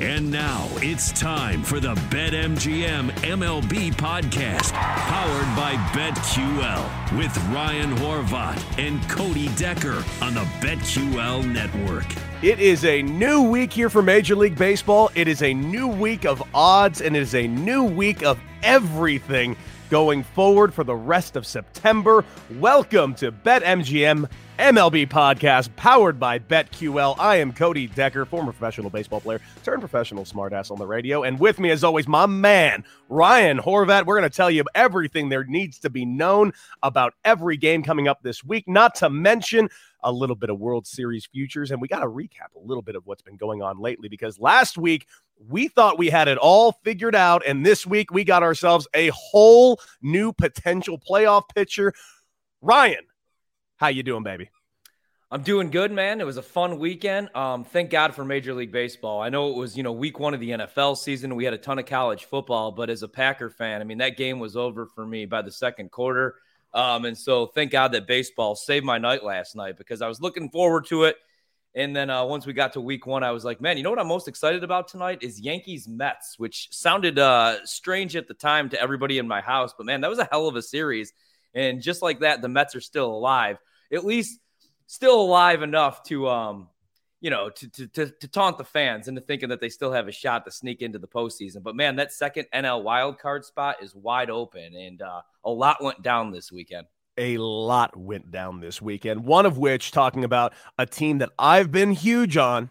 And now it's time for the BetMGM MLB podcast, powered by BetQL, with Ryan Horvat and Cody Decker on the BetQL network. It is a new week here for Major League Baseball. It is a new week of odds, and it is a new week of everything going forward for the rest of September. Welcome to BetMGM MLB podcast powered by BetQL. I am Cody Decker, former professional baseball player, turned professional smartass on the radio. And with me, as always, my man, Ryan Horvat. We're going to tell you everything there needs to be known about every game coming up this week, not to mention a little bit of World Series futures. And we got to recap a little bit of what's been going on lately because last week we thought we had it all figured out. And this week we got ourselves a whole new potential playoff pitcher. Ryan, how you doing, baby? I'm doing good, man. It was a fun weekend. Um, thank God for Major League Baseball. I know it was, you know, week one of the NFL season. We had a ton of college football, but as a Packer fan, I mean, that game was over for me by the second quarter. Um, and so thank God that baseball saved my night last night because I was looking forward to it. And then uh, once we got to week one, I was like, man, you know what I'm most excited about tonight is Yankees Mets, which sounded uh, strange at the time to everybody in my house. But man, that was a hell of a series. And just like that, the Mets are still alive, at least still alive enough to, um, you know, to, to, to, to taunt the fans into thinking that they still have a shot to sneak into the postseason. But man, that second NL wild card spot is wide open, and uh, a lot went down this weekend a lot went down this weekend. One of which talking about a team that I've been huge on,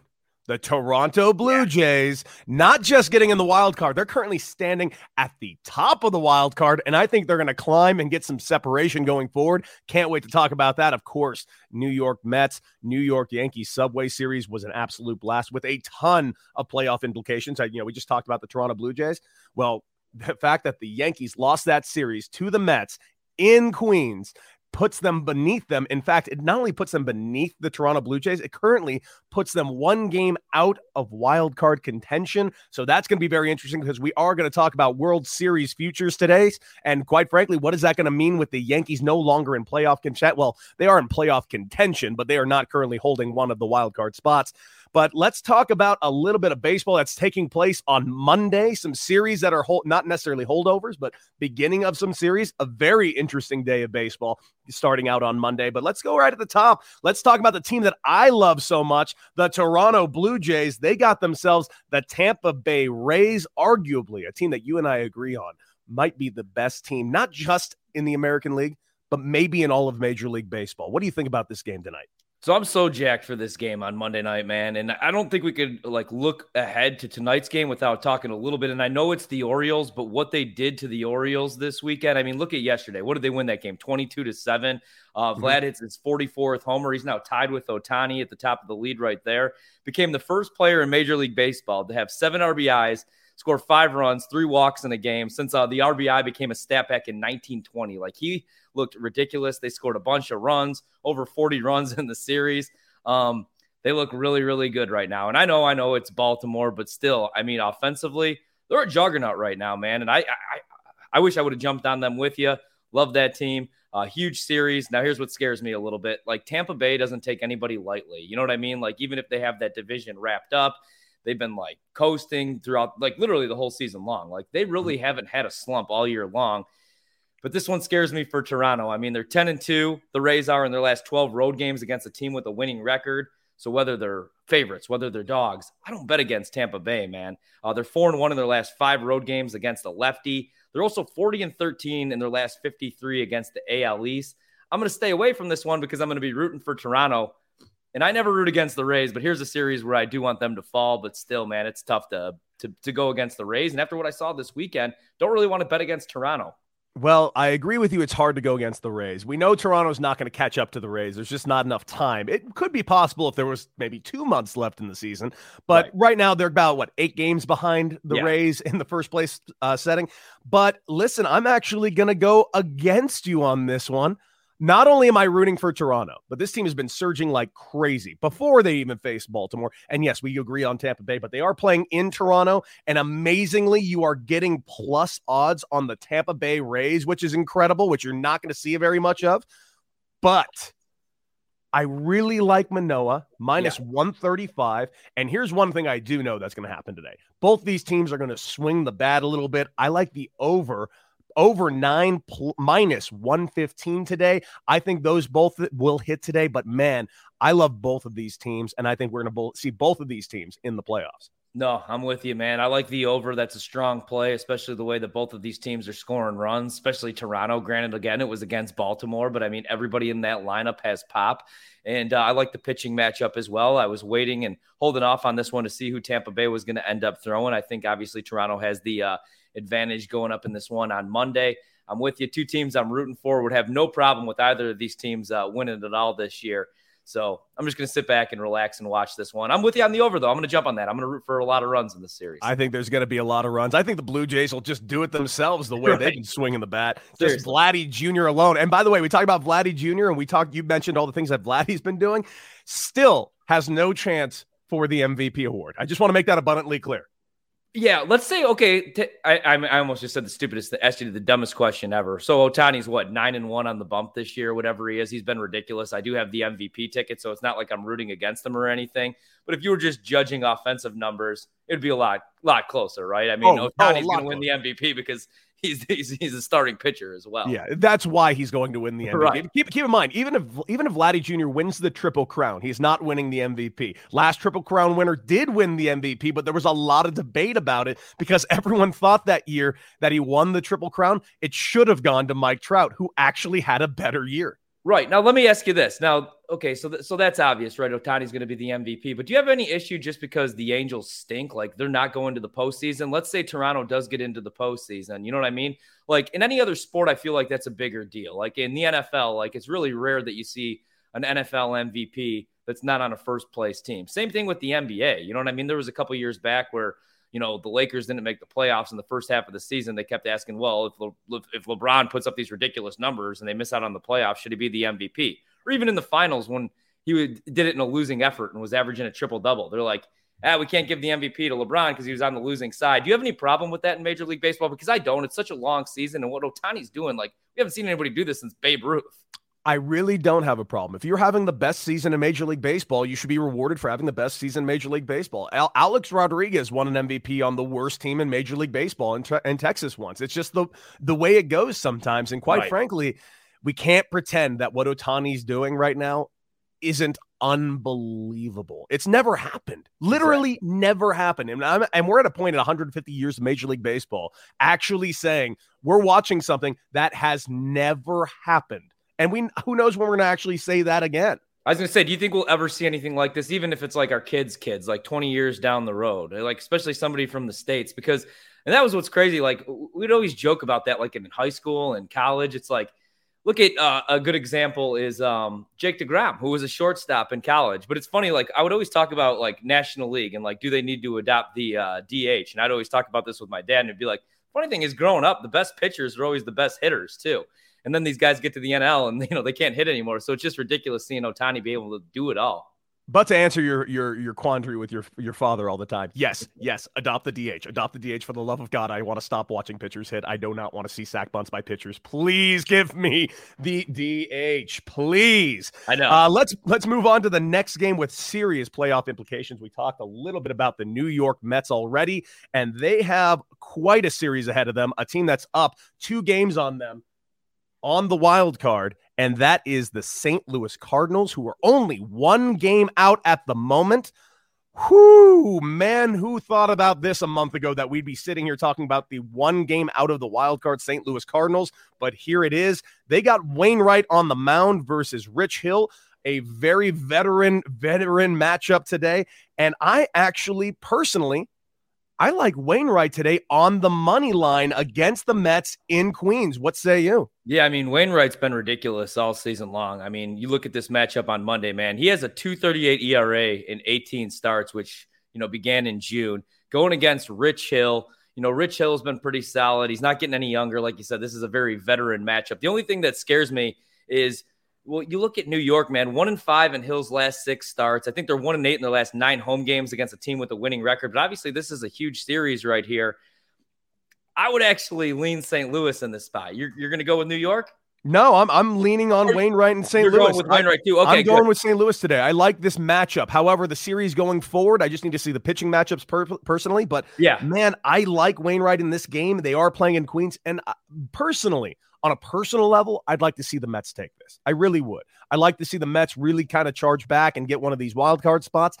the Toronto Blue Jays, not just getting in the wild card. They're currently standing at the top of the wild card, and I think they're going to climb and get some separation going forward. Can't wait to talk about that. Of course, New York Mets, New York Yankees Subway Series was an absolute blast with a ton of playoff implications. I, you know, we just talked about the Toronto Blue Jays. Well, the fact that the Yankees lost that series to the Mets in Queens puts them beneath them. In fact, it not only puts them beneath the Toronto Blue Jays, it currently puts them one game out of wild card contention. So that's going to be very interesting because we are going to talk about World Series futures today. And quite frankly, what is that going to mean with the Yankees no longer in playoff contention? Well, they are in playoff contention, but they are not currently holding one of the wild card spots. But let's talk about a little bit of baseball that's taking place on Monday. Some series that are hold, not necessarily holdovers, but beginning of some series. A very interesting day of baseball starting out on Monday. But let's go right at the top. Let's talk about the team that I love so much the Toronto Blue Jays. They got themselves the Tampa Bay Rays, arguably a team that you and I agree on might be the best team, not just in the American League, but maybe in all of Major League Baseball. What do you think about this game tonight? So I'm so jacked for this game on Monday night, man. And I don't think we could like look ahead to tonight's game without talking a little bit. And I know it's the Orioles, but what they did to the Orioles this weekend. I mean, look at yesterday. What did they win that game? 22 to 7. Uh, mm-hmm. Vlad hits his 44th homer. He's now tied with Ohtani at the top of the lead right there. Became the first player in Major League Baseball to have seven RBIs score five runs, three walks in a game since uh, the RBI became a stat back in 1920. Like he looked ridiculous. They scored a bunch of runs, over 40 runs in the series. Um, they look really, really good right now. And I know, I know it's Baltimore, but still, I mean, offensively, they're a juggernaut right now, man. And I, I, I wish I would have jumped on them with you. Love that team. Uh, huge series. Now, here's what scares me a little bit. Like Tampa Bay doesn't take anybody lightly. You know what I mean? Like even if they have that division wrapped up, they've been like coasting throughout, like literally the whole season long. Like they really mm-hmm. haven't had a slump all year long. But this one scares me for Toronto. I mean, they're 10 and 2. The Rays are in their last 12 road games against a team with a winning record. So whether they're favorites, whether they're dogs, I don't bet against Tampa Bay, man. Uh, they're 4 and 1 in their last five road games against the lefty. They're also 40 and 13 in their last 53 against the AL East. I'm going to stay away from this one because I'm going to be rooting for Toronto. And I never root against the Rays, but here's a series where I do want them to fall. But still, man, it's tough to, to, to go against the Rays. And after what I saw this weekend, don't really want to bet against Toronto. Well, I agree with you. It's hard to go against the Rays. We know Toronto's not going to catch up to the Rays. There's just not enough time. It could be possible if there was maybe two months left in the season, but right, right now they're about what eight games behind the yeah. Rays in the first place uh, setting. But listen, I'm actually going to go against you on this one. Not only am I rooting for Toronto, but this team has been surging like crazy before they even faced Baltimore. And yes, we agree on Tampa Bay, but they are playing in Toronto. And amazingly, you are getting plus odds on the Tampa Bay Rays, which is incredible, which you're not going to see very much of. But I really like Manoah minus yeah. 135. And here's one thing I do know that's going to happen today. Both these teams are going to swing the bat a little bit. I like the over over nine pl- minus 115 today. I think those both will hit today, but man, I love both of these teams. And I think we're going to bo- see both of these teams in the playoffs. No, I'm with you, man. I like the over. That's a strong play, especially the way that both of these teams are scoring runs, especially Toronto. Granted, again, it was against Baltimore, but I mean, everybody in that lineup has pop. And uh, I like the pitching matchup as well. I was waiting and holding off on this one to see who Tampa Bay was going to end up throwing. I think obviously Toronto has the uh, advantage going up in this one on Monday. I'm with you. Two teams I'm rooting for would have no problem with either of these teams uh, winning it all this year. So I'm just going to sit back and relax and watch this one. I'm with you on the over, though. I'm going to jump on that. I'm going to root for a lot of runs in this series. I think there's going to be a lot of runs. I think the Blue Jays will just do it themselves the way right. they've been swinging the bat. Seriously. Just Vladdy Jr. alone. And by the way, we talked about Vladdy Jr. and we talked, you mentioned all the things that Vladdy's been doing. Still has no chance for the MVP award. I just want to make that abundantly clear. Yeah, let's say okay. T- I, I almost just said the stupidest, asked you the dumbest question ever. So Ohtani's what nine and one on the bump this year, whatever he is. He's been ridiculous. I do have the MVP ticket, so it's not like I'm rooting against him or anything. But if you were just judging offensive numbers, it'd be a lot, lot closer, right? I mean, oh, Ohtani's oh, going to win the MVP because he's, he's he's a starting pitcher as well. Yeah, that's why he's going to win the MVP. Right. Keep keep in mind, even if even if Vladdy Jr. wins the Triple Crown, he's not winning the MVP. Last Triple Crown winner did win the MVP, but there was a lot of debate about it because everyone thought that year that he won the Triple Crown, it should have gone to Mike Trout, who actually had a better year. Right. Now let me ask you this. Now, okay, so th- so that's obvious, right? Ohtani's going to be the MVP, but do you have any issue just because the Angels stink? Like they're not going to the postseason. Let's say Toronto does get into the postseason. You know what I mean? Like in any other sport, I feel like that's a bigger deal. Like in the NFL, like it's really rare that you see an NFL MVP that's not on a first place team. Same thing with the NBA. You know what I mean? There was a couple years back where you know, the Lakers didn't make the playoffs in the first half of the season. They kept asking, well, if, Le- if LeBron puts up these ridiculous numbers and they miss out on the playoffs, should he be the MVP? Or even in the finals when he would, did it in a losing effort and was averaging a triple double. They're like, ah, we can't give the MVP to LeBron because he was on the losing side. Do you have any problem with that in Major League Baseball? Because I don't. It's such a long season. And what Ohtani's doing, like, we haven't seen anybody do this since Babe Ruth. I really don't have a problem. If you're having the best season in Major League Baseball, you should be rewarded for having the best season in Major League Baseball. Al- Alex Rodriguez won an MVP on the worst team in Major League Baseball in, in Texas once. It's just the the way it goes sometimes. And quite right. frankly, we can't pretend that what Ohtani's doing right now isn't unbelievable. It's never happened. Literally never happened. And, I'm, and we're at a point in 150 years of Major League Baseball actually saying we're watching something that has never happened and we who knows when we're going to actually say that again. I was going to say, do you think we'll ever see anything like this, even if it's like our kids' kids, like 20 years down the road, like especially somebody from the States? Because, and that was what's crazy. Like, we'd always joke about that, like in high school and college. It's like, look at uh, a good example is um, Jake DeGrom, who was a shortstop in college. But it's funny, like, I would always talk about like National League and like, do they need to adopt the uh, DH? And I'd always talk about this with my dad, and it'd be like, funny thing is, growing up, the best pitchers are always the best hitters, too. And then these guys get to the NL and you know they can't hit anymore. So it's just ridiculous seeing Ohtani be able to do it all. But to answer your your your quandary with your your father all the time, yes, yes, adopt the DH, adopt the DH for the love of God. I want to stop watching pitchers hit. I do not want to see sack bunts by pitchers. Please give me the DH, please. I know. Uh, let's let's move on to the next game with serious playoff implications. We talked a little bit about the New York Mets already, and they have quite a series ahead of them. A team that's up two games on them on the wild card, and that is the St. Louis Cardinals, who are only one game out at the moment. Whoo, man, who thought about this a month ago that we'd be sitting here talking about the one game out of the wild card St. Louis Cardinals? But here it is. They got Wainwright on the mound versus Rich Hill, a very veteran, veteran matchup today. And I actually personally I like Wainwright today on the money line against the Mets in Queens. What say you? Yeah, I mean, Wainwright's been ridiculous all season long. I mean, you look at this matchup on Monday, man. He has a 238 ERA in 18 starts, which, you know, began in June, going against Rich Hill. You know, Rich Hill has been pretty solid. He's not getting any younger. Like you said, this is a very veteran matchup. The only thing that scares me is well, you look at New York, man, one and five in Hill's last six starts. I think they're one and eight in their last nine home games against a team with a winning record. But obviously, this is a huge series right here. I would actually lean St. Louis in this spot. You're, you're going to go with New York? No, I'm I'm leaning on Wainwright and St. You're Louis. going with Wainwright too. Okay, I'm going good. with St. Louis today. I like this matchup. However, the series going forward, I just need to see the pitching matchups per- personally. But Yeah. man, I like Wainwright in this game. They are playing in Queens, and uh, personally, on a personal level, I'd like to see the Mets take this. I really would. I'd like to see the Mets really kind of charge back and get one of these wild card spots.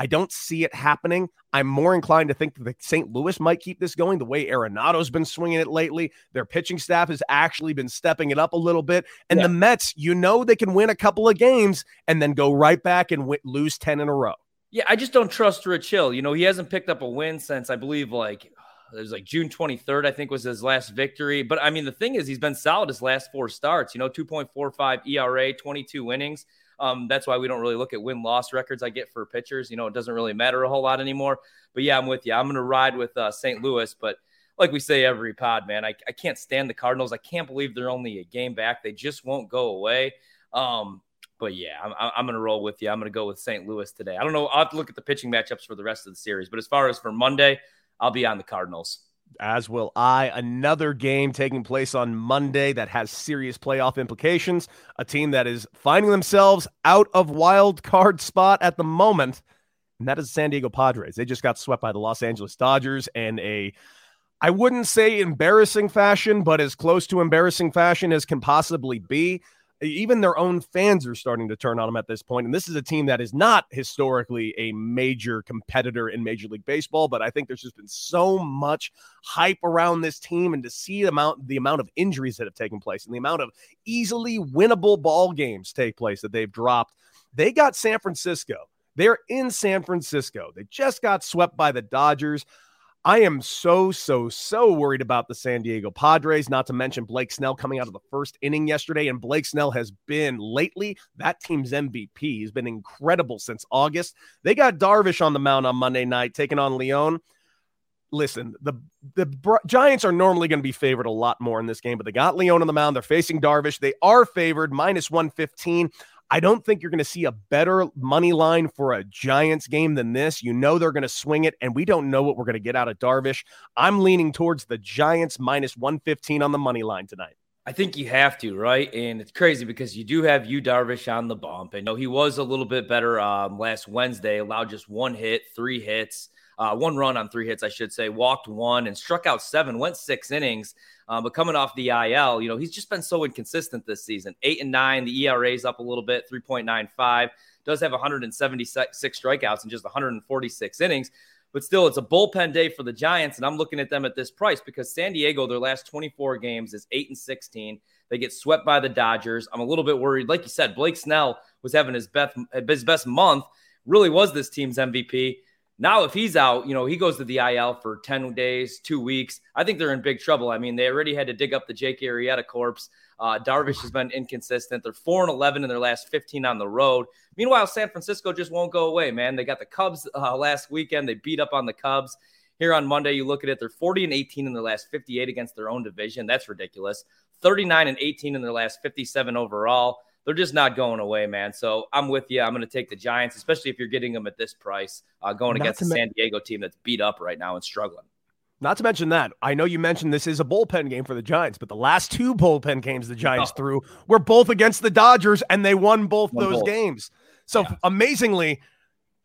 I don't see it happening. I'm more inclined to think that the St. Louis might keep this going the way Arenado's been swinging it lately. Their pitching staff has actually been stepping it up a little bit. And Yeah. the Mets, you know, they can win a couple of games and then go right back and win, lose 10 in a row. Yeah, I just don't trust Rich Hill. You know, he hasn't picked up a win since I believe like it was like June 23rd, I think was his last victory. But I mean, the thing is, he's been solid his last four starts. You know, 2.45 ERA, 22 innings. Um, that's why we don't really look at win loss records I get for pitchers. You know, it doesn't really matter a whole lot anymore. But yeah, I'm with you. I'm going to ride with uh, St. Louis. But like we say every pod, man, I, I can't stand the Cardinals. I can't believe they're only a game back. They just won't go away. Um, but yeah, I'm, I'm going to roll with you. I'm going to go with St. Louis today. I don't know. I'll have to look at the pitching matchups for the rest of the series. But as far as for Monday, I'll be on the Cardinals. As will I. Another game taking place on Monday that has serious playoff implications. A team that is finding themselves out of wild card spot at the moment, and that is San Diego Padres. They just got swept by the Los Angeles Dodgers in a, I wouldn't say embarrassing fashion, but as close to embarrassing fashion as can possibly be even their own fans are starting to turn on them at this point. And this is a team that is not historically a major competitor in Major League Baseball, but I think there's just been so much hype around this team, and to see the amount the amount of injuries that have taken place and the amount of easily winnable ball games take place that they've dropped. They got San Francisco. They're in San Francisco. They just got swept by the Dodgers. I am so, so, so worried about the San Diego Padres, not to mention Blake Snell coming out of the first inning yesterday. And Blake Snell has been lately that team's MVP. He's been incredible since August. They got Darvish on the mound on Monday night, taking on Leon. Listen, the the Giants are normally going to be favored a lot more in this game, but they got Leon on the mound. They're facing Darvish. They are favored minus 115. I don't think you're going to see a better money line for a Giants game than this. You know they're going to swing it, and we don't know what we're going to get out of Darvish. I'm leaning towards the Giants minus 115 on the money line tonight. I think you have to, right? And it's crazy because you do have you Darvish on the bump. And you know, he was a little bit better um, last Wednesday, allowed just one hit, three hits, uh, one run on three hits, I should say, walked one and struck out seven, went six innings. Um, but coming off the IL, you know, he's just been so inconsistent this season. Eight and nine, the ERA is up a little bit, 3.95. Does have 176 strikeouts in just 146 innings. But still, it's a bullpen day for the Giants, and I'm looking at them at this price because San Diego, their last 24 games is 8 and 16. They get swept by the Dodgers. I'm a little bit worried. Like you said, Blake Snell was having his best his best month, really was this team's MVP. Now, if he's out, you know, he goes to the IL for 10 days, two weeks. I think they're in big trouble. I mean, they already had to dig up the Jake Arrieta corpse. Uh, Darvish has been inconsistent. They're 4 and 11 in their last 15 on the road. Meanwhile, San Francisco just won't go away, man. They got the Cubs uh, last weekend. They beat up on the Cubs. Here on Monday, you look at it, they're 40 and 18 in their last 58 against their own division. That's ridiculous. 39 and 18 in their last 57 overall they're just not going away, man. So I'm with you. I'm going to take the Giants, especially if you're getting them at this price, uh, going not against the San Diego team that's beat up right now and struggling. Not to mention that I know you mentioned this is a bullpen game for the Giants, but the last two bullpen games the Giants oh. threw were both against the Dodgers, and they won both won those both. games. So yeah. amazingly,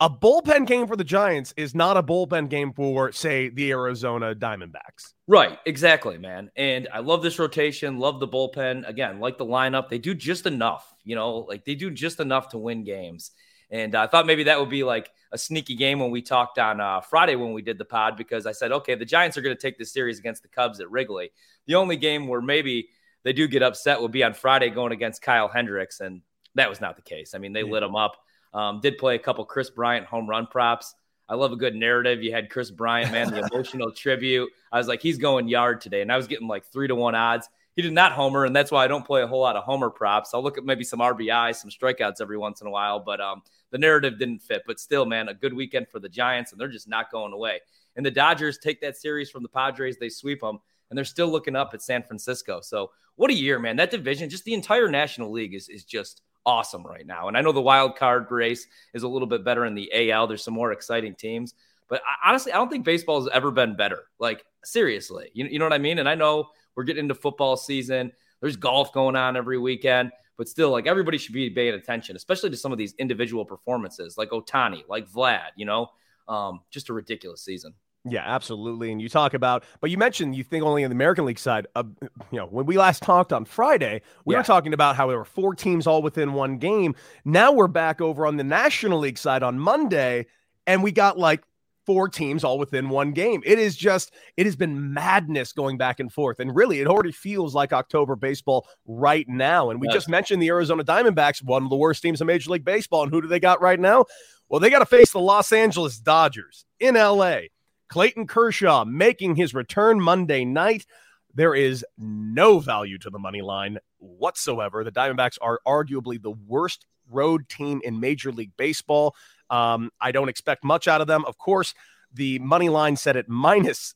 a bullpen game for the Giants is not a bullpen game for, say, the Arizona Diamondbacks. Right, exactly, man. And I love this rotation, love the bullpen. Again, like the lineup, they do just enough, you know, like they do just enough to win games. And I thought maybe that would be like a sneaky game when we talked on uh, Friday when we did the pod, because I said, okay, the Giants are going to take this series against the Cubs at Wrigley. The only game where maybe they do get upset will be on Friday going against Kyle Hendricks. And that was not the case. I mean, they yeah. lit him up. Um, did play a couple Kris Bryant home run props. I love a good narrative. You had Kris Bryant, man, the emotional tribute. I was like, he's going yard today. And I was getting like three to one odds. He did not homer, and that's why I don't play a whole lot of homer props. I'll look at maybe some RBI, some strikeouts every once in a while, but um, the narrative didn't fit. But still, man, a good weekend for the Giants, and they're just not going away. And the Dodgers take that series from the Padres, they sweep them, and they're still looking up at San Francisco. So what a year, man. That division, just the entire National League is, is just – awesome right now. And I know the wild card race is a little bit better in the AL. There's some more exciting teams, but I, honestly, I don't think baseball has ever been better. Like seriously, you, you know what I mean? And I know we're getting into football season. There's golf going on every weekend, but still, like everybody should be paying attention, especially to some of these individual performances, like Ohtani, like Vlad. You know, um, just a ridiculous season. Yeah, absolutely. And you talk about, but you mentioned you think only in the American League side. Uh, you know, when we last talked on Friday, we yeah. were talking about how there were four teams all within one game. Now we're back over on the National League side on Monday, and we got like four teams all within one game. It is just, it has been madness going back and forth. And really, it already feels like October baseball right now. And we yes. just mentioned the Arizona Diamondbacks, one of the worst teams in Major League Baseball. And who do they got right now? Well, they got to face the Los Angeles Dodgers in LA. Clayton Kershaw making his return Monday night. There is no value to the money line whatsoever. The Diamondbacks are arguably the worst road team in Major League Baseball. Um, I don't expect much out of them. Of course, the money line set at minus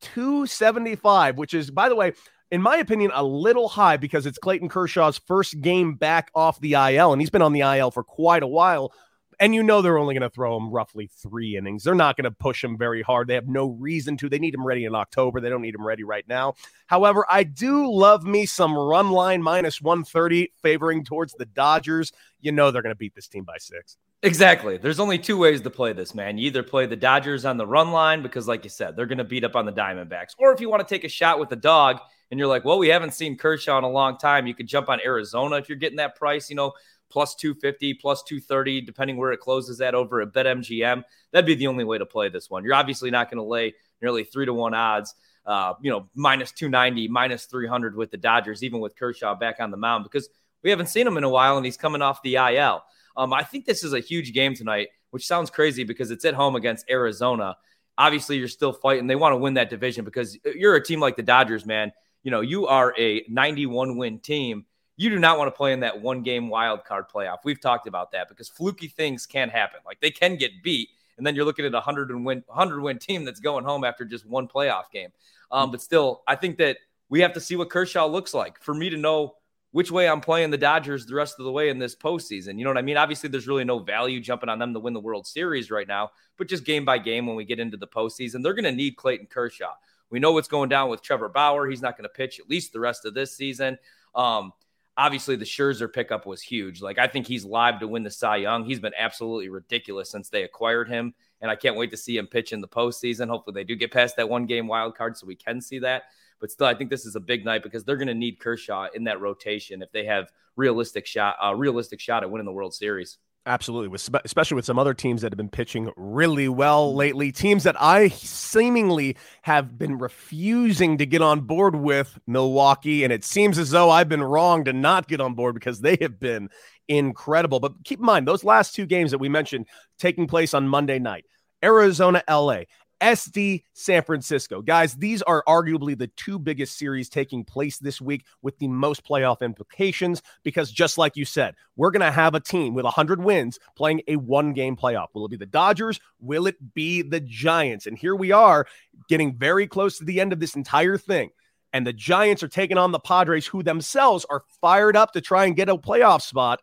275, which is, by the way, in my opinion, a little high because it's Clayton Kershaw's first game back off the IL, and he's been on the IL for quite a while and you know they're only going to throw him roughly three innings. They're not going to push him very hard. They have no reason to. They need him ready in October. They don't need him ready right now. However, I do love me some run line minus 130 favoring towards the Dodgers. You know they're going to beat this team by six. Exactly. There's only two ways to play this, man. You either play the Dodgers on the run line because, like you said, they're going to beat up on the Diamondbacks, or if you want to take a shot with the dog and you're like, well, we haven't seen Kershaw in a long time, you could jump on Arizona if you're getting that price. You know, plus 250, plus 230, depending where it closes at over at BetMGM. That'd be the only way to play this one. You're obviously not going to lay nearly three to one odds. Uh, you know, minus 290, minus 300 with the Dodgers, even with Kershaw back on the mound, because we haven't seen him in a while and he's coming off the IL. Um, I think this is a huge game tonight, which sounds crazy because it's at home against Arizona. Obviously, you're still fighting. They want to win that division because you're a team like the Dodgers, man. You know, you are a 91 win team you do not want to play in that one game wild card playoff. We've talked about that because fluky things can happen. Like they can get beat, and then you're looking at a hundred and win hundred win team that's going home after just one playoff game. Um, but still, I think that we have to see what Kershaw looks like for me to know which way I'm playing the Dodgers the rest of the way in this postseason. You know what I mean? Obviously, there's really no value jumping on them to win the World Series right now, but just game by game when we get into the postseason, they're going to need Clayton Kershaw. We know what's going down with Trevor Bauer. He's not going to pitch at least the rest of this season. Um, obviously the Scherzer pickup was huge. Like I think he's live to win the Cy Young. He's been absolutely ridiculous since they acquired him, and I can't wait to see him pitch in the postseason. Hopefully they do get past that one game wild card so we can see that. But still, I think this is a big night because they're going to need Kershaw in that rotation if they have realistic shot, a uh, realistic shot at winning the World Series. Absolutely, with especially with some other teams that have been pitching really well lately. Teams that I seemingly have been refusing to get on board with Milwaukee, and it seems as though I've been wrong to not get on board because they have been incredible. But keep in mind those last two games that we mentioned taking place on Monday night. Arizona, LA. SD San Francisco. Guys, these are arguably the two biggest series taking place this week with the most playoff implications because just like you said, we're going to have a team with 100 wins playing a one game playoff. Will it be the Dodgers? Will it be the Giants? And here we are getting very close to the end of this entire thing. And the Giants are taking on the Padres, who themselves are fired up to try and get a playoff spot.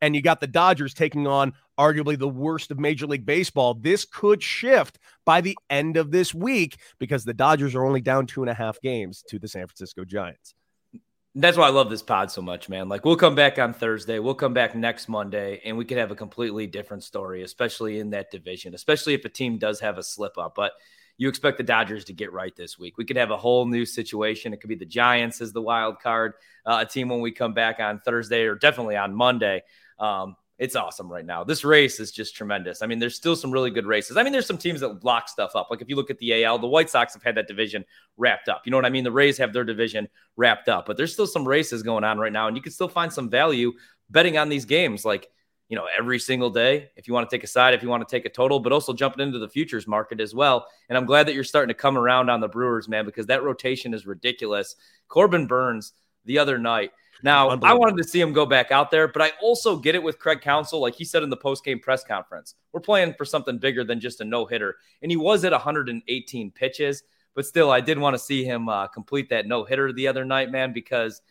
And you got the Dodgers taking on arguably the worst of Major League Baseball. This could shift by the end of this week because the Dodgers are only down two and a half games to the San Francisco Giants. That's why I love this pod so much, man. Like we'll come back on Thursday, we'll come back next Monday, and we could have a completely different story, especially in that division, especially if a team does have a slip up. But you expect the Dodgers to get right this week. We could have a whole new situation. It could be the Giants as the wild card, uh, a team when we come back on Thursday or definitely on Monday. Um, it's awesome right now. This race is just tremendous. I mean, there's still some really good races. I mean, there's some teams that lock stuff up. Like if you look at the AL, the White Sox have had that division wrapped up. You know what I mean? The Rays have their division wrapped up, but there's still some races going on right now, and you can still find some value betting on these games. Like you know, every single day. If you want to take a side, if you want to take a total, but also jumping into the futures market as well. And I'm glad that you're starting to come around on the Brewers, man, because that rotation is ridiculous. Corbin Burnes the other night now, I wanted to see him go back out there, but I also get it with Craig Counsell. Like he said in the post-game press conference, we're playing for something bigger than just a no-hitter. And he was at 118 pitches, but still, I did want to see him uh, complete that no-hitter the other night, man, because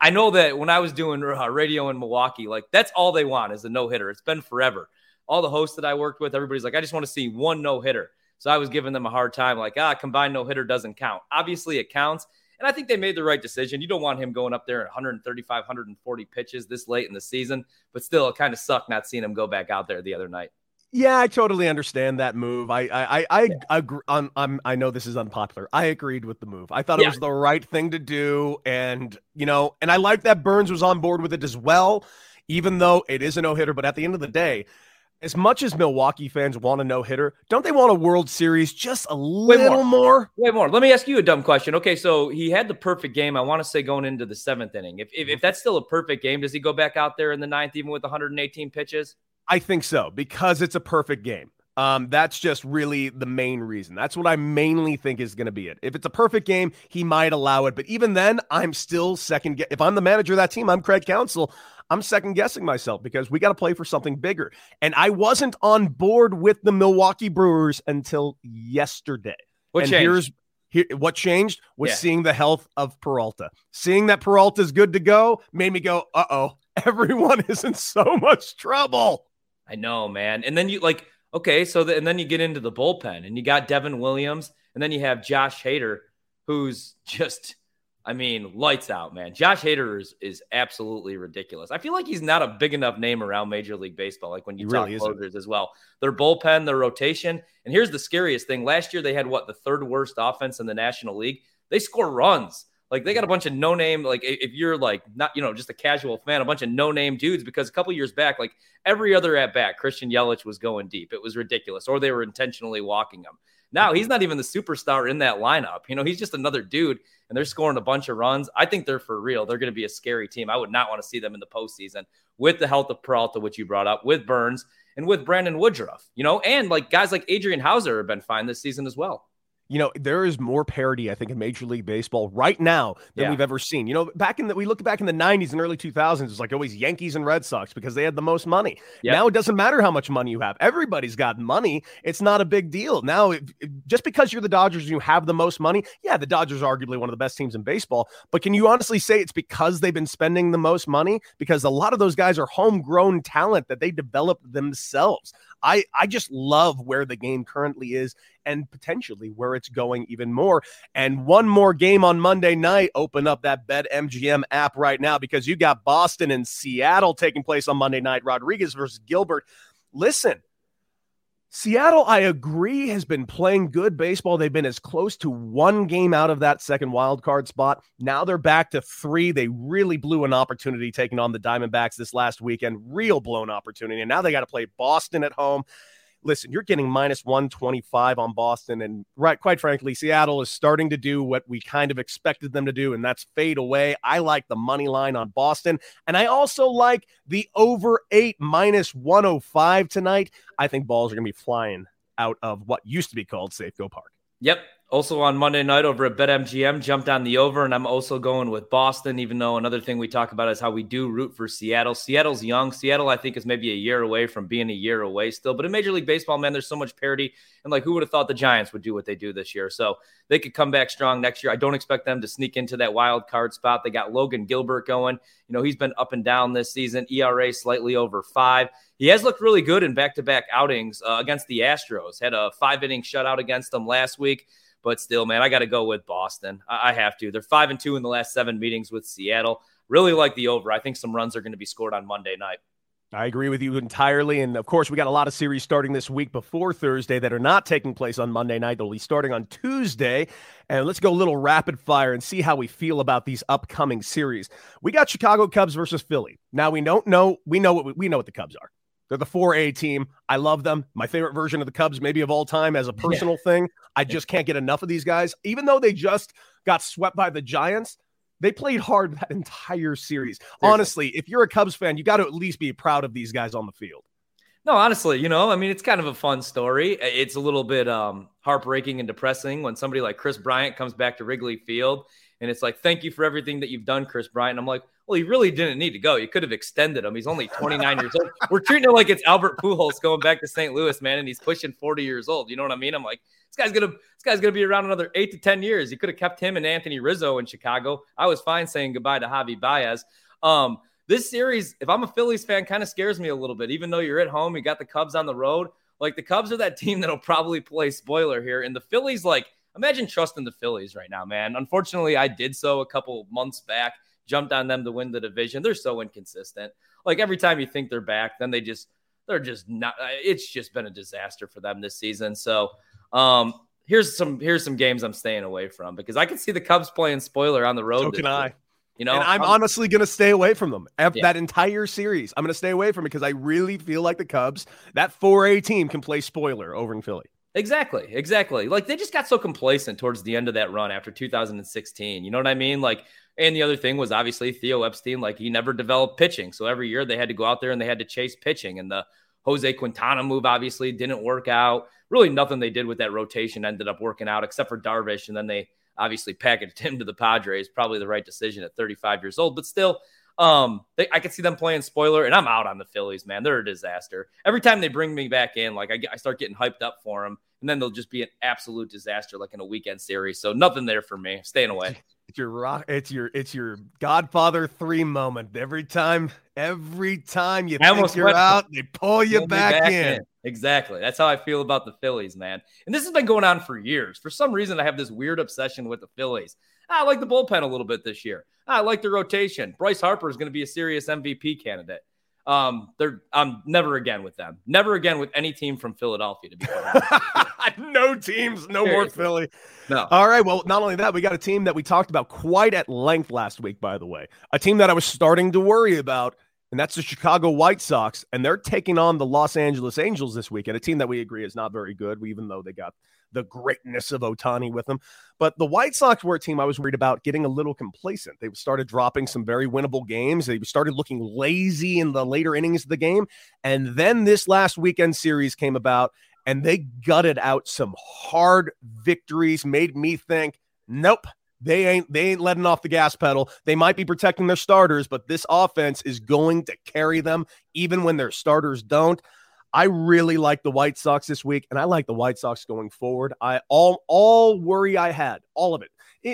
I know that when I was doing uh, radio in Milwaukee, like that's all they want is a no-hitter. It's been forever. All the hosts that I worked with, everybody's like, I just want to see one no-hitter. So I was giving them a hard time, like, ah, combined no-hitter doesn't count. Obviously, it counts. And I think they made the right decision. You don't want him going up there at 135, 140 pitches this late in the season, but still, it kind of sucked not seeing him go back out there the other night. Yeah, I totally understand that move. I I I, yeah. agree. I'm, I'm I know this is unpopular. I agreed with the move. I thought yeah. it was the right thing to do, and you know, and I like that Burnes was on board with it as well, even though it is a no hitter. But at the end of the day, as much as Milwaukee fans want a no hitter, don't they want a World Series just a Way little more. more? Way more. Let me ask you a dumb question. Okay, so he had the perfect game. I want to say going into the seventh inning. If, if, if mm-hmm. that's still a perfect game, does he go back out there in the ninth, even with 118 pitches? I think so because it's a perfect game. Um, that's just really the main reason. That's what I mainly think is going to be it. If it's a perfect game, he might allow it. But even then, I'm still second. Ge- if I'm the manager of that team, I'm Craig Counsell. I'm second guessing myself because we got to play for something bigger. And I wasn't on board with the Milwaukee Brewers until yesterday. What and changed? Here's here, what changed was yeah. seeing the health of Peralta. Seeing that Peralta is good to go made me go, uh oh, everyone is in so much trouble. I know, man. And then you like, okay, so the, and then you get into the bullpen and you got Devin Williams and then you have Josh Hader, who's just, I mean, lights out, man. Josh Hader is, is absolutely ridiculous. I feel like he's not a big enough name around Major League Baseball, like when you he talk really closers isn't. as well. Their bullpen, their rotation. And here's the scariest thing last year, they had what, the third worst offense in the National League? They score runs. Like they got a bunch of no name, like if you're like not, you know, just a casual fan, a bunch of no name dudes, because a couple years back, like every other at bat, Christian Yelich was going deep. It was ridiculous, or they were intentionally walking him. Now he's not even the superstar in that lineup. You know, he's just another dude, and they're scoring a bunch of runs. I think they're for real. They're going to be a scary team. I would not want to see them in the postseason with the health of Peralta, which you brought up, with Burnes, and with Brandon Woodruff, you know, and like guys like Adrian Houser have been fine this season as well you know, there is more parity, I think, in Major League Baseball right now than yeah. we've ever seen. You know, back in the we look back in the 90s and early 2000s, it's like always Yankees and Red Sox because they had the most money. Yep. Now it doesn't matter how much money you have. Everybody's got money. It's not a big deal. Now, if, if, just because you're the Dodgers and you have the most money, yeah, the Dodgers are arguably one of the best teams in baseball. But can you honestly say it's because they've been spending the most money? Because a lot of those guys are homegrown talent that they developed themselves. I, I just love where the game currently is and potentially where it's going even more. And one more game on Monday night. Open up that Bet MGM app right now because you got Boston and Seattle taking place on Monday night. Rodriguez versus Gilbert. Listen, Seattle, I agree, has been playing good baseball. They've been as close to one game out of that second wild card spot. Now they're back to three. They really blew an opportunity taking on the Diamondbacks this last weekend. Real blown opportunity. And now they got to play Boston at home listen, you're getting minus 125 on Boston. And right, quite frankly, Seattle is starting to do what we kind of expected them to do, and that's fade away. I like the money line on Boston. And I also like the over eight minus 105 tonight. I think balls are going to be flying out of what used to be called Safeco Park. Yep. Also on Monday night over at BetMGM, jumped on the over, and I'm also going with Boston, even though another thing we talk about is how we do root for Seattle. Seattle's young. Seattle, I think, is maybe a year away from being a year away still. But in Major League Baseball, man, there's so much parity. And like, who would have thought the Giants would do what they do this year? So they could come back strong next year. I don't expect them to sneak into that wild card spot. They got Logan Gilbert going. You know, he's been up and down this season, ERA slightly over five. He has looked really good in back to back outings uh, against the Astros. Had a five inning shutout against them last week. But still, man, I got to go with Boston. I-, I have to. They're five and two in the last seven meetings with Seattle. Really like the over. I think some runs are going to be scored on Monday night. I agree with you entirely. And of course, we got a lot of series starting this week before Thursday that are not taking place on Monday night. They'll be starting on Tuesday. And let's go a little rapid fire and see how we feel about these upcoming series. We got Chicago Cubs versus Philly. Now we don't know. We know what we know what the Cubs are. They're the 4A team. I love them. My favorite version of the Cubs, maybe of all time, as a personal yeah. thing. I just can't get enough of these guys. Even though they just got swept by the Giants, they played hard that entire series. Seriously. Honestly, if you're a Cubs fan, you got to at least be proud of these guys on the field. No, honestly, you know, I mean, it's kind of a fun story. It's a little bit um, heartbreaking and depressing when somebody like Kris Bryant comes back to Wrigley Field and it's like, thank you for everything that you've done, Kris Bryant. I'm like, well, he really didn't need to go. You could have extended him. He's only 29 years old. We're treating it like it's Albert Pujols going back to St. Louis, man, and he's pushing 40 years old. You know what I mean? I'm like, this guy's gonna this guy's gonna be around another eight to 10 years. You could have kept him and Anthony Rizzo in Chicago. I was fine saying goodbye to Javi Baez. Um, this series, if I'm a Phillies fan, kind of scares me a little bit. Even though you're at home, you got the Cubs on the road. Like the Cubs are that team that'll probably play spoiler here, and the Phillies, like Imagine trusting the Phillies right now, man. Unfortunately, I did so a couple months back, jumped on them to win the division. They're so inconsistent. Like every time you think they're back, then they just they're just not it's just been a disaster for them this season. So um here's some here's some games I'm staying away from because I can see the Cubs playing spoiler on the road. So can I. You know, and I'm, I'm honestly going to stay away from them. Yeah. That entire series, I'm going to stay away from it because I really feel like the Cubs, that 4A team, can play spoiler over in Philly. Exactly, exactly. Like they just got so complacent towards the end of that run after 2016. You know what I mean? Like, and the other thing was obviously Theo Epstein, like he never developed pitching. So every year they had to go out there and they had to chase pitching. And the Jose Quintana move obviously didn't work out. Really, nothing they did with that rotation ended up working out except for Darvish. And then they obviously packaged him to the Padres. Probably the right decision at 35 years old, but still, um, they, I could see them playing spoiler, and I'm out on the Phillies, man. They're a disaster. Every time they bring me back in, like I, I start getting hyped up for them, and then they'll just be an absolute disaster, like in a weekend series. So nothing there for me. Staying away. It's your rock. It's your it's your Godfather three moment. Every time, every time you I think you're out, they pull you back, back in. in. Exactly. That's how I feel about the Phillies, man. And this has been going on for years. For some reason, I have this weird obsession with the Phillies. I like the bullpen a little bit this year. I like the rotation. Bryce Harper is going to be a serious MVP candidate. Um, they're I'm never again with them. Never again with any team from Philadelphia. To be no teams, no Seriously. more Philly. No. All right. Well, not only that, we got a team that we talked about quite at length last week. By the way, a team that I was starting to worry about, and that's the Chicago White Sox, and they're taking on the Los Angeles Angels this weekend. A team that we agree is not very good, even though they got the greatness of Ohtani with them. But the White Sox were a team I was worried about getting a little complacent. They started dropping some very winnable games. They started looking lazy in the later innings of the game. And then this last weekend series came about and they gutted out some hard victories, made me think, nope. They ain't they ain't letting off the gas pedal. They might be protecting their starters, but this offense is going to carry them even when their starters don't. I really like the White Sox this week, and I like the White Sox going forward. I all all worry I had, all of it.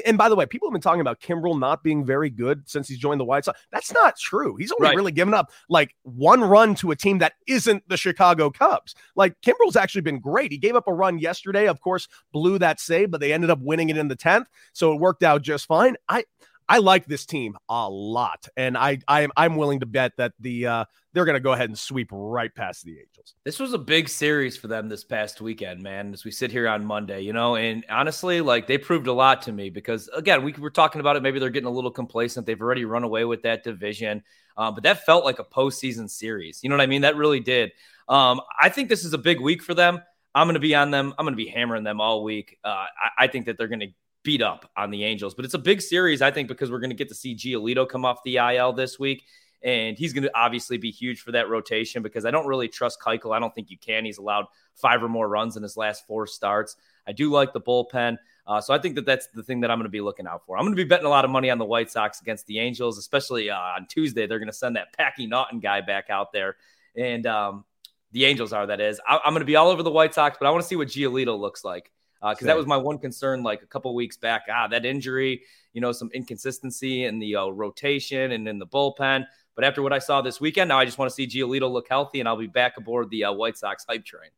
And by the way, people have been talking about Kimbrel not being very good since he's joined the White Sox. That's not true. He's only right. really given up like one run to a team that isn't the Chicago Cubs. Like Kimbrel's actually been great. He gave up a run yesterday, of course, blew that save, but they ended up winning it in the 10th. So it worked out just fine. I I like this team a lot, and I, I I'm willing to bet that the uh, they're going to go ahead and sweep right past the Angels. This was a big series for them this past weekend, man. As we sit here on Monday, you know, and honestly, like they proved a lot to me because again, we were talking about it. Maybe they're getting a little complacent. They've already run away with that division, uh, but that felt like a postseason series. You know what I mean? That really did. Um, I think this is a big week for them. I'm going to be on them. I'm going to be hammering them all week. Uh, I, I think that they're going to beat up on the Angels. But it's a big series, I think, because we're going to get to see Giolito come off the IL this week. And he's going to obviously be huge for that rotation because I don't really trust Keuchel. I don't think you can. He's allowed five or more runs in his last four starts. I do like the bullpen. Uh, so I think that that's the thing that I'm going to be looking out for. I'm going to be betting a lot of money on the White Sox against the Angels, especially uh, on Tuesday. They're going to send that Packy Naughton guy back out there. And um, the Angels are, that is. I- am going to be all over the White Sox, but I want to see what Giolito looks like because uh, that was my one concern like a couple weeks back. Ah, that injury, you know, some inconsistency in the uh, rotation and in the bullpen. But after what I saw this weekend, now I just want to see Giolito look healthy, and I'll be back aboard the uh, White Sox hype train.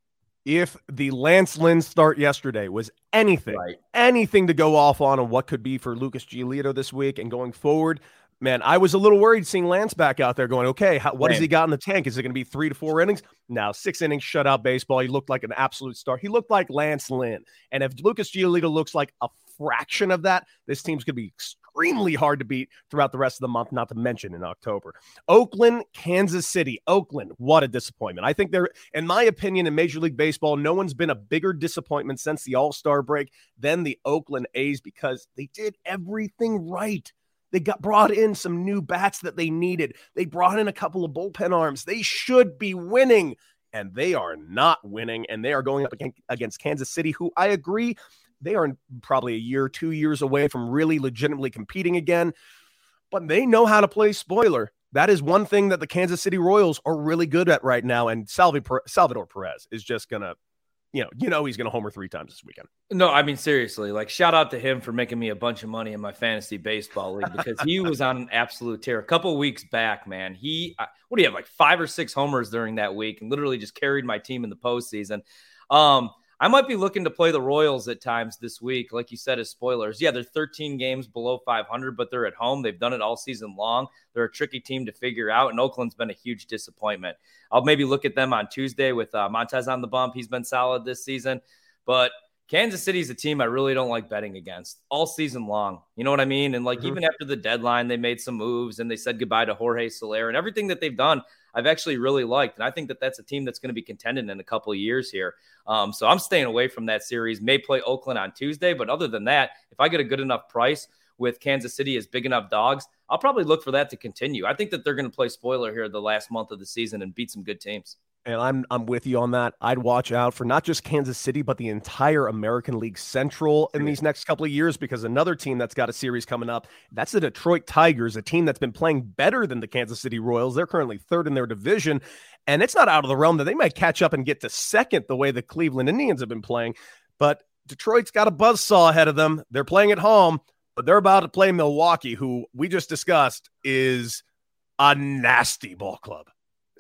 If the Lance Lynn start yesterday was anything, right. anything to go off on, and what could be for Lucas Giolito this week and going forward, man, I was a little worried seeing Lance back out there going, okay, how, what has he got in the tank? Is it going to be three to four innings? Now, six innings shutout baseball. He looked like an absolute star. He looked like Lance Lynn. And if Lucas Giolito looks like a fraction of that, this team's going to be extremely hard to beat throughout the rest of the month, not to mention in October. Oakland, Kansas City. Oakland, what a disappointment. I think they're, in my opinion, in Major League Baseball, no one's been a bigger disappointment since the All Star break than the Oakland A's because they did everything right. They got brought in some new bats that they needed. They brought in a couple of bullpen arms. They should be winning, and they are not winning. And they are going up against Kansas City, who I agree they are probably a year, two years away from really legitimately competing again. But they know how to play spoiler. That is one thing that the Kansas City Royals are really good at right now. And Salvador Perez is just going to you know, you know he's going to homer three times this weekend. No, I mean seriously, like shout out to him for making me a bunch of money in my fantasy baseball league because he was on an absolute tear. A couple weeks back, man, he what do you have like five or six homers during that week and literally just carried my team in the postseason. Um, I might be looking to play the Royals at times this week, like you said, as spoilers. Yeah, they're 13 games below 500, but they're at home. They've done it all season long. They're a tricky team to figure out, and Oakland's been a huge disappointment. I'll maybe look at them on Tuesday with uh, Montas on the bump. He's been solid this season, but Kansas City is a team I really don't like betting against all season long. You know what I mean? And like mm-hmm. even after the deadline, they made some moves and they said goodbye to Jorge Soler and everything that they've done. I've actually really liked, and I think that that's a team that's going to be contending in a couple of years here. Um, so I'm staying away from that series. May play Oakland on Tuesday, but other than that, if I get a good enough price with Kansas City as big enough dogs, I'll probably look for that to continue. I think that they're going to play spoiler here the last month of the season and beat some good teams and I'm I'm with you on that. I'd watch out for not just Kansas City, but the entire American League Central in these next couple of years because another team that's got a series coming up, that's the Detroit Tigers, a team that's been playing better than the Kansas City Royals. They're currently third in their division, and it's not out of the realm that they might catch up and get to second the way the Cleveland Indians have been playing. But Detroit's got a buzz saw ahead of them. They're playing at home, but they're about to play Milwaukee, who we just discussed is a nasty ball club.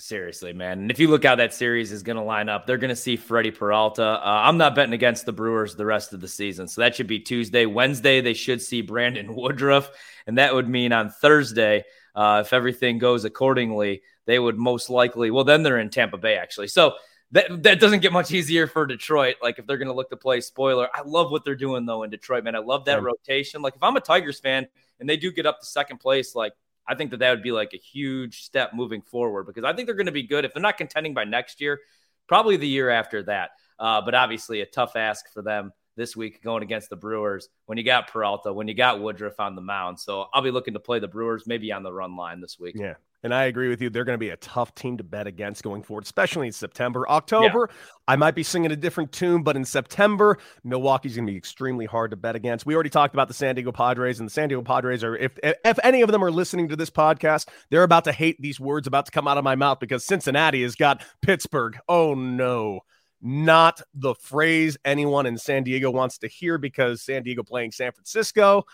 Seriously, man. And if you look how that series is going to line up, they're going to see Freddie Peralta. Uh, I'm not betting against the Brewers the rest of the season. So that should be Tuesday. Wednesday, they should see Brandon Woodruff. And that would mean on Thursday, uh, if everything goes accordingly, they would most likely, well, then they're in Tampa Bay, actually. So that, that doesn't get much easier for Detroit. Like if they're going to look to play spoiler, I love what they're doing though in Detroit, man. I love that yeah. rotation. Like if I'm a Tigers fan and they do get up to second place, like I think that that would be like a huge step moving forward because I think they're going to be good. If they're not contending by next year, probably the year after that. Uh, but obviously, a tough ask for them this week going against the Brewers when you got Peralta, when you got Woodruff on the mound. So I'll be looking to play the Brewers maybe on the run line this week. Yeah. And I agree with you. They're going to be a tough team to bet against going forward, especially in September. October, yeah. I might be singing a different tune, but in September, Milwaukee's going to be extremely hard to bet against. We already talked about the San Diego Padres, and the San Diego Padres are, if if any of them are listening to this podcast, they're about to hate these words about to come out of my mouth because Cincinnati has got Pittsburgh. Oh no not the phrase anyone in San Diego wants to hear because San Diego playing San Francisco.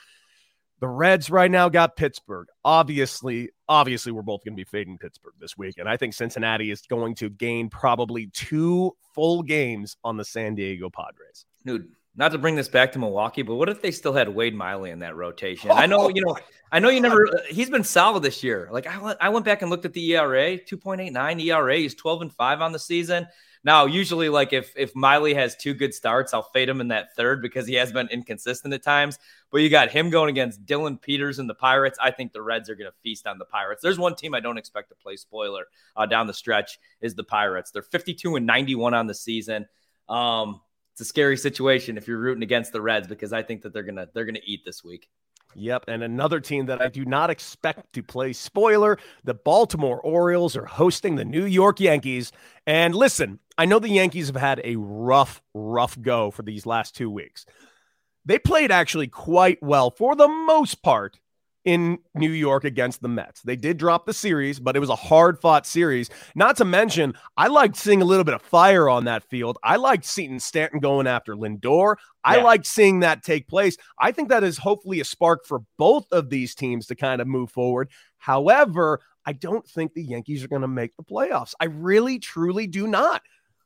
The Reds right now got Pittsburgh. Obviously, obviously, we're both going to be fading Pittsburgh this week. And I think Cincinnati is going to gain probably two full games on the San Diego Padres. Dude, not to bring this back to Milwaukee, but what if they still had Wade Miley in that rotation? I know, you know, I know you never, he's been solid this year. Like I, I went back and looked at the ERA, 2.89 ERA. He's 12 and 5 on the season. Now, usually, like if if Miley has two good starts, I'll fade him in that third because he has been inconsistent at times. But you got him going against Dillon Peters and the Pirates. I think the Reds are going to feast on the Pirates. There's one team I don't expect to play spoiler uh, down the stretch is the Pirates. They're 52 and 91 on the season. Um, it's a scary situation if you're rooting against the Reds because I think that they're gonna they're gonna eat this week. Yep. And another team that I do not expect to play spoiler the Baltimore Orioles are hosting the New York Yankees. And listen, I know the Yankees have had a rough, rough go for these last two weeks. They played actually quite well for the most part in New York against the Mets. They did drop the series, but it was a hard fought series. Not to mention, I liked seeing a little bit of fire on that field. I liked seeing Stanton going after Lindor. I yeah. liked seeing that take place. I think that is hopefully a spark for both of these teams to kind of move forward. However, I don't think the Yankees are going to make the playoffs. I really, truly do not.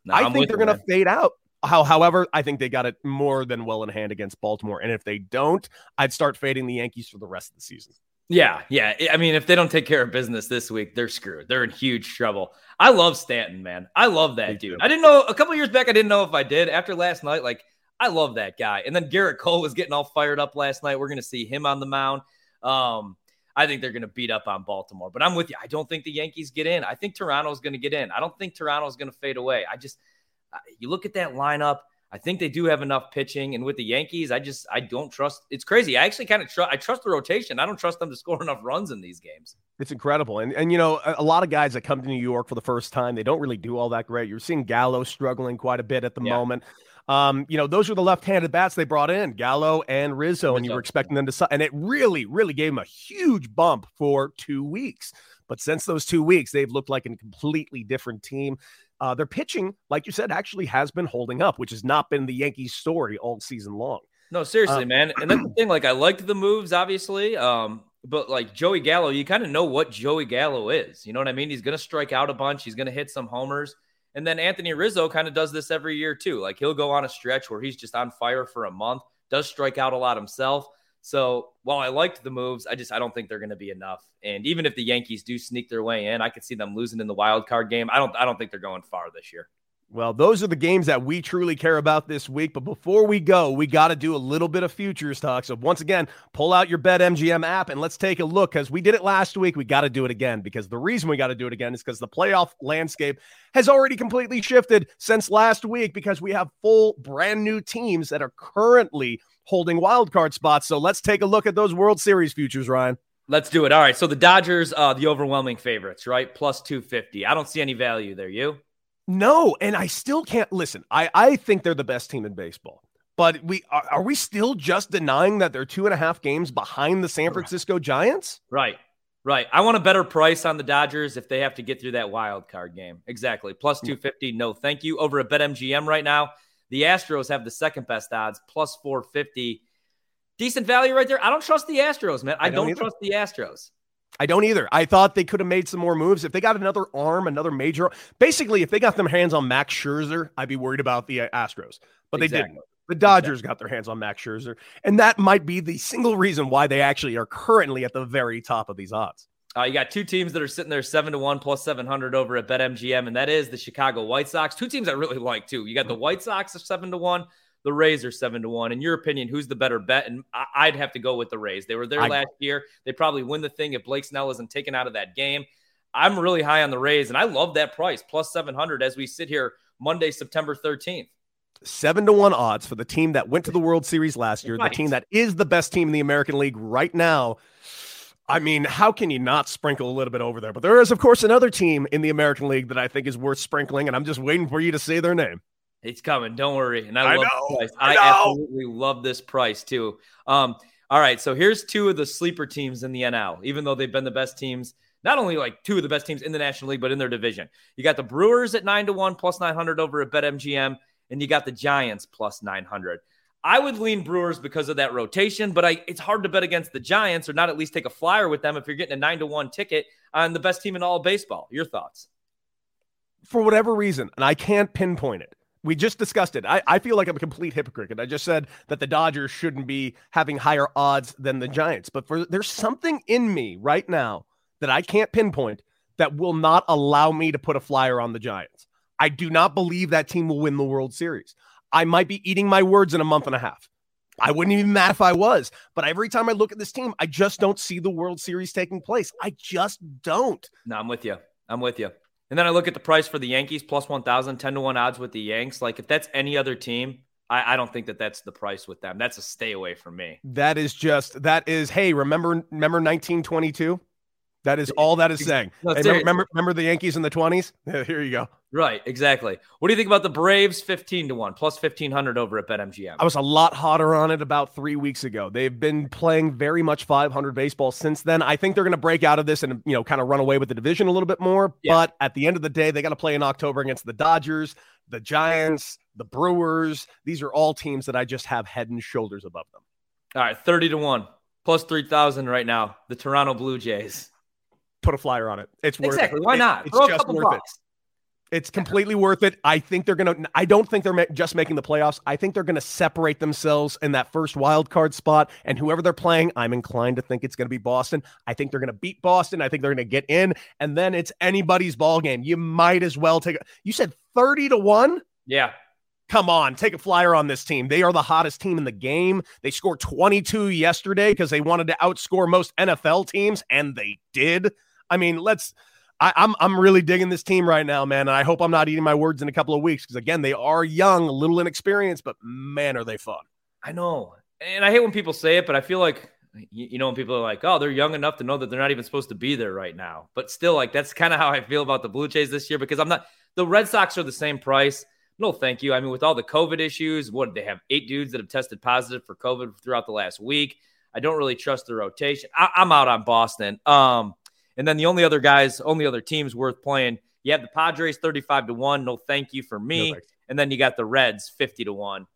No, I I'm think they're going to fade out. How, however, I think they got it more than well in hand against Baltimore. And if they don't, I'd start fading the Yankees for the rest of the season. Yeah, yeah. I mean, if they don't take care of business this week, they're screwed. They're in huge trouble. I love Stanton, man. I love that dude. I didn't know a couple years back. I didn't know if I did. After last night, like I love that guy. And then Gerrit Cole was getting all fired up last night. We're gonna see him on the mound. Um, I think they're going to beat up on Baltimore. But I'm with you. I don't think the Yankees get in. I think Toronto's going to get in. I don't think Toronto's going to fade away. I just, you look at that lineup. I think they do have enough pitching, and with the Yankees, I just I don't trust. It's crazy. I actually kind of trust. I trust the rotation. I don't trust them to score enough runs in these games. It's incredible, and and you know a, a lot of guys that come to New York for the first time, they don't really do all that great. You're seeing Gallo struggling quite a bit at the yeah. moment. Um, you know, those are the left-handed bats they brought in, Gallo and Rizzo, Rizzo. and you were expecting them to, and it really, really gave them a huge bump for two weeks. But since those two weeks, they've looked like a completely different team. Uh, their pitching, like you said, actually has been holding up, which has not been the Yankees' story all season long. No, seriously, um, man. And that's the thing. Like, I liked the moves, obviously. Um, but like Joey Gallo, you kind of know what Joey Gallo is. You know what I mean? He's going to strike out a bunch. He's going to hit some homers. And then Anthony Rizzo kind of does this every year too. Like he'll go on a stretch where he's just on fire for a month, does strike out a lot himself. So while I liked the moves, I just I don't think they're going to be enough. And even if the Yankees do sneak their way in, I could see them losing in the wild card game. I don't I don't think they're going far this year. Well, those are the games that we truly care about this week. But before we go, we got to do a little bit of futures talk. So, once again, pull out your BetMGM app and let's take a look because we did it last week. We got to do it again because the reason we got to do it again is because the playoff landscape has already completely shifted since last week because we have full brand new teams that are currently holding wildcard spots. So, let's take a look at those World Series futures, Ryan. Let's do it. All right. So, the Dodgers, uh, the overwhelming favorites, right? Plus 250. I don't see any value there. You? No, and I still can't listen. I I think they're the best team in baseball. But we are, are we still just denying that they're two and a half games behind the San Francisco Giants? Right. Right. I want a better price on the Dodgers if they have to get through that wild card game. Exactly. Plus 250. No, thank you. Over at BetMGM right now, the Astros have the second best odds, plus 450. Decent value right there. I don't trust the Astros, man. I, I don't, don't trust the Astros. I don't either. I thought they could have made some more moves. If they got another arm, another major, basically, if they got them hands on Max Scherzer, I'd be worried about the uh, Astros. But they exactly. didn't. The Dodgers exactly. got their hands on Max Scherzer, and that might be the single reason why they actually are currently at the very top of these odds. Uh, you got two teams that are sitting there seven to one plus seven hundred over at BetMGM, and that is the Chicago White Sox. Two teams I really like too. You got the White Sox at seven to one, the Rays are seven to one. In your opinion, who's the better bet? And I'd have to go with the Rays. They were there I, last year. They probably win the thing if Blake Snell isn't taken out of that game. I'm really high on the Rays, and I love that price plus 700 as we sit here Monday, September 13th. Seven to one odds for the team that went to the World Series last year, right. the team that is the best team in the American League right now. I mean, how can you not sprinkle a little bit over there? But there is, of course, another team in the American League that I think is worth sprinkling, and I'm just waiting for you to say their name. It's coming. Don't worry. And I, I love know, price. I, I absolutely love this price too. Um, all right. So here's two of the sleeper teams in the NL, even though they've been the best teams, not only like two of the best teams in the National League, but in their division. You got the Brewers at nine to one plus 900 over at BetMGM, and you got the Giants plus 900. I would lean Brewers because of that rotation, but I, it's hard to bet against the Giants or not at least take a flyer with them if you're getting a nine to one ticket on the best team in all of baseball. Your thoughts? For whatever reason, and I can't pinpoint it, we just discussed it. I, I feel like I'm a complete hypocrite. And I just said that the Dodgers shouldn't be having higher odds than the Giants. But for there's something in me right now that I can't pinpoint that will not allow me to put a flyer on the Giants. I do not believe that team will win the World Series. I might be eating my words in a month and a half. I wouldn't even mad if I was. But every time I look at this team, I just don't see the World Series taking place. I just don't. No, I'm with you. I'm with you. And then I look at the price for the Yankees plus 1,000, 10 to 1 odds with the Yanks. Like if that's any other team, I, I, don't think that that's the price with them. That's a stay away from me. That is just, that is, hey, remember, remember 1922? That is all that is saying. No, hey, remember, remember the Yankees in the 20s? Here you go. Right, exactly. What do you think about the Braves 15 to 1 plus 1500 over at BetMGM? I was a lot hotter on it about 3 weeks ago. They've been playing very much 500 baseball since then. I think they're going to break out of this and you know kind of run away with the division a little bit more, yeah. but at the end of the day they got to play in October against the Dodgers, the Giants, the Brewers. These are all teams that I just have head and shoulders above them. All right, 30 to 1 plus 3000 right now. The Toronto Blue Jays put a flyer on it. It's worth exactly. It. Why not? It, it's just worth bucks. it. It's completely worth it. I think they're going to, I don't think they're just making the playoffs. I think they're going to separate themselves in that first wild card spot. And whoever they're playing, I'm inclined to think it's going to be Boston. I think they're going to beat Boston. I think they're going to get in. And then it's anybody's ball game. You might as well take, you said 30 to 1? Yeah. Come on, take a flyer on this team. They are the hottest team in the game. They scored 22 yesterday because they wanted to outscore most NFL teams, and they did. I mean, let's I, I'm, I'm really digging this team right now, man. And I hope I'm not eating my words in a couple of weeks because again, they are young, a little inexperienced, but man, are they fun. I know, and I hate when people say it, but I feel like you know when people are like, "Oh, they're young enough to know that they're not even supposed to be there right now," but still, like that's kind of how I feel about the Blue Jays this year because I'm not. The Red Sox are the same price. No, thank you. I mean, with all the COVID issues, what they have eight dudes that have tested positive for COVID throughout the last week. I don't really trust the rotation. I, am out on Boston. Um, and then the only other guys, only other teams worth playing, you have the Padres 35 to 1. No thank you for me. And then you got the Reds 50 to 1.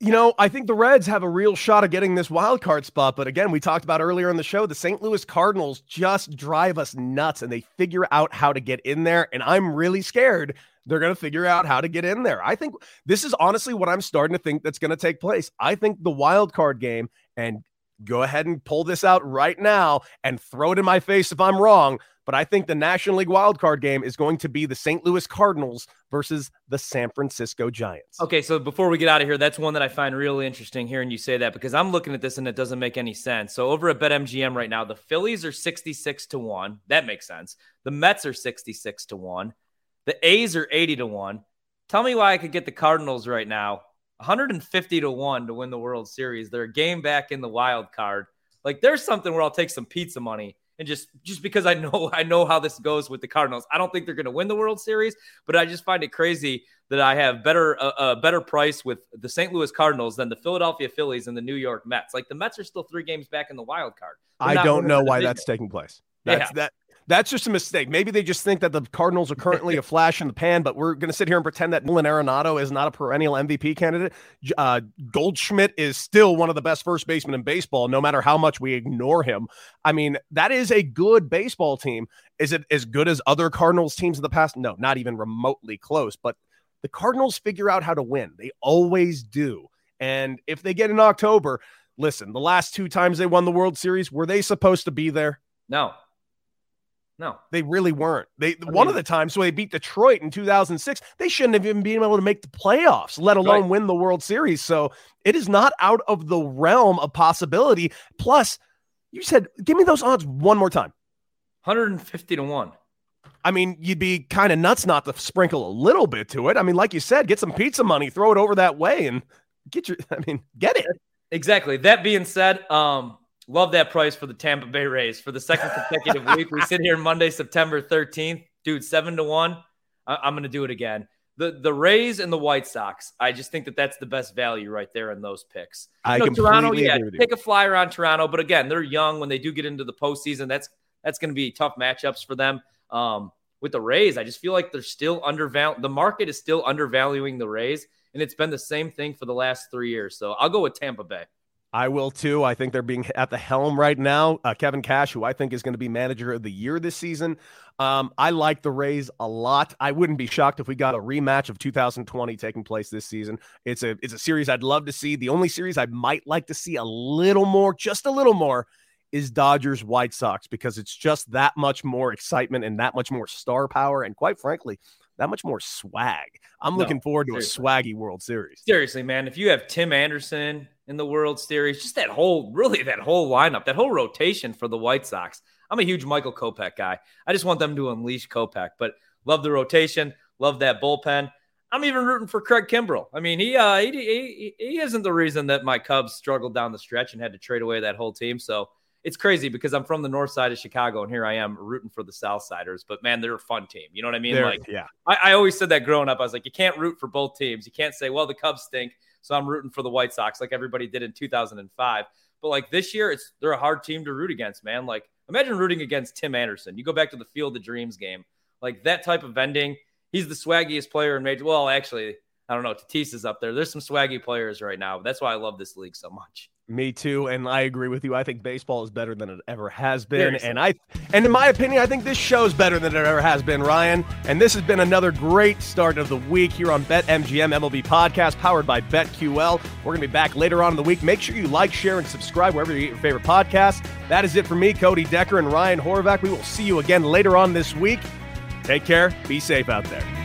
You know, I think the Reds have a real shot of getting this wild card spot. But again, we talked about earlier in the show, the St. Louis Cardinals just drive us nuts and they figure out how to get in there. And I'm really scared they're going to figure out how to get in there. I think this is honestly what I'm starting to think that's going to take place. I think the wild card game, and go ahead and pull this out right now and throw it in my face if I'm wrong. But I think the National League wildcard game is going to be the St. Louis Cardinals versus the San Francisco Giants. Okay, so before we get out of here, that's one that I find really interesting hearing you say that because I'm looking at this and it doesn't make any sense. So over at BetMGM right now, the Phillies are 66 to 1. That makes sense. The Mets are 66 to 1. The A's are 80 to 1. Tell me why I could get the Cardinals right now 150 to 1 to win the World Series. They're a game back in the wild card. Like there's something where I'll take some pizza money and just just because I know I know how this goes with the Cardinals. I don't think they're going to win the World Series, but I just find it crazy that I have better a uh, uh, better price with the St. Louis Cardinals than the Philadelphia Phillies and the New York Mets. Like the Mets are still three games back in the wild card. They're I don't know why that's taking place. That's yeah. that that's just a mistake. Maybe they just think that the Cardinals are currently a flash in the pan, but we're going to sit here and pretend that Nolan Arenado is not a perennial MVP candidate. Uh, Goldschmidt is still one of the best first basemen in baseball, no matter how much we ignore him. I mean, that is a good baseball team. Is it as good as other Cardinals teams in the past? No, not even remotely close. But the Cardinals figure out how to win. They always do. And if they get in October, listen, the last two times they won the World Series, were they supposed to be there? No. No, they really weren't. They I one mean, of the times when they beat Detroit in 2006, they shouldn't have even been able to make the playoffs, let alone right. win the World Series. So it is not out of the realm of possibility. Plus, you said, give me those odds one more time. 150 to 1. I mean, you'd be kind of nuts not to sprinkle a little bit to it. I mean, like you said, get some pizza money, throw it over that way, and get your, I mean, get it. Exactly. That being said, um, Love that price for the Tampa Bay Rays for the second consecutive week. We sit here Monday, September 13th. Dude, seven to one. I- am going to do it again. The the Rays and the White Sox. I just think that that's the best value right there in those picks. You I know, Toronto, yeah, take a flyer on Toronto, but again, they're young. When they do get into the postseason, that's that's going to be tough matchups for them. Um, with the Rays, I just feel like they're still undervalued. The market is still undervaluing the Rays, and it's been the same thing for the last three years. So I'll go with Tampa Bay. I will too. I think they're being at the helm right now. Uh, Kevin Cash, who I think is going to be manager of the year this season. Um, I like the Rays a lot. I wouldn't be shocked if we got a rematch of 2020 taking place this season. It's a it's a series I'd love to see. The only series I might like to see a little more, just a little more, is Dodgers White Sox because it's just that much more excitement and that much more star power, and quite frankly, that much more swag. I'm no, looking forward to seriously. a swaggy World Series. Seriously, man, if you have Tim Anderson in the World Series. Just that whole, really, that whole lineup, that whole rotation for the White Sox. I'm a huge Michael Kopech guy. I just want them to unleash Kopech, but love the rotation, love that bullpen. I'm even rooting for Craig Kimbrel. I mean, he, uh, he, he he isn't the reason that my Cubs struggled down the stretch and had to trade away that whole team. So it's crazy because I'm from the north side of Chicago and here I am rooting for the South Siders. But man, they're a fun team. You know what I mean? They're, like, yeah, I, I always said that growing up. I was like, you can't root for both teams. You can't say, well, the Cubs stink so I'm rooting for the White Sox like everybody did in 2005. But like this year, it's they're a hard team to root against, man. Like imagine rooting against Tim Anderson. You go back to the Field of Dreams game, like that type of vending. He's the swaggiest player in major. Well, actually, I don't know. Tatis is up there. There's some swaggy players right now. That's why I love this league so much. Me too, and I agree with you. I think baseball is better than it ever has been, Seriously. and I, and in my opinion, I think this show is better than it ever has been, Ryan. And this has been another great start of the week here on BetMGM MLB Podcast, powered by BetQL. We're gonna be back later on in the week. Make sure you like, share, and subscribe wherever you get your favorite podcast. That is it for me, Cody Decker and Ryan Horvath. We will see you again later on this week. Take care. Be safe out there.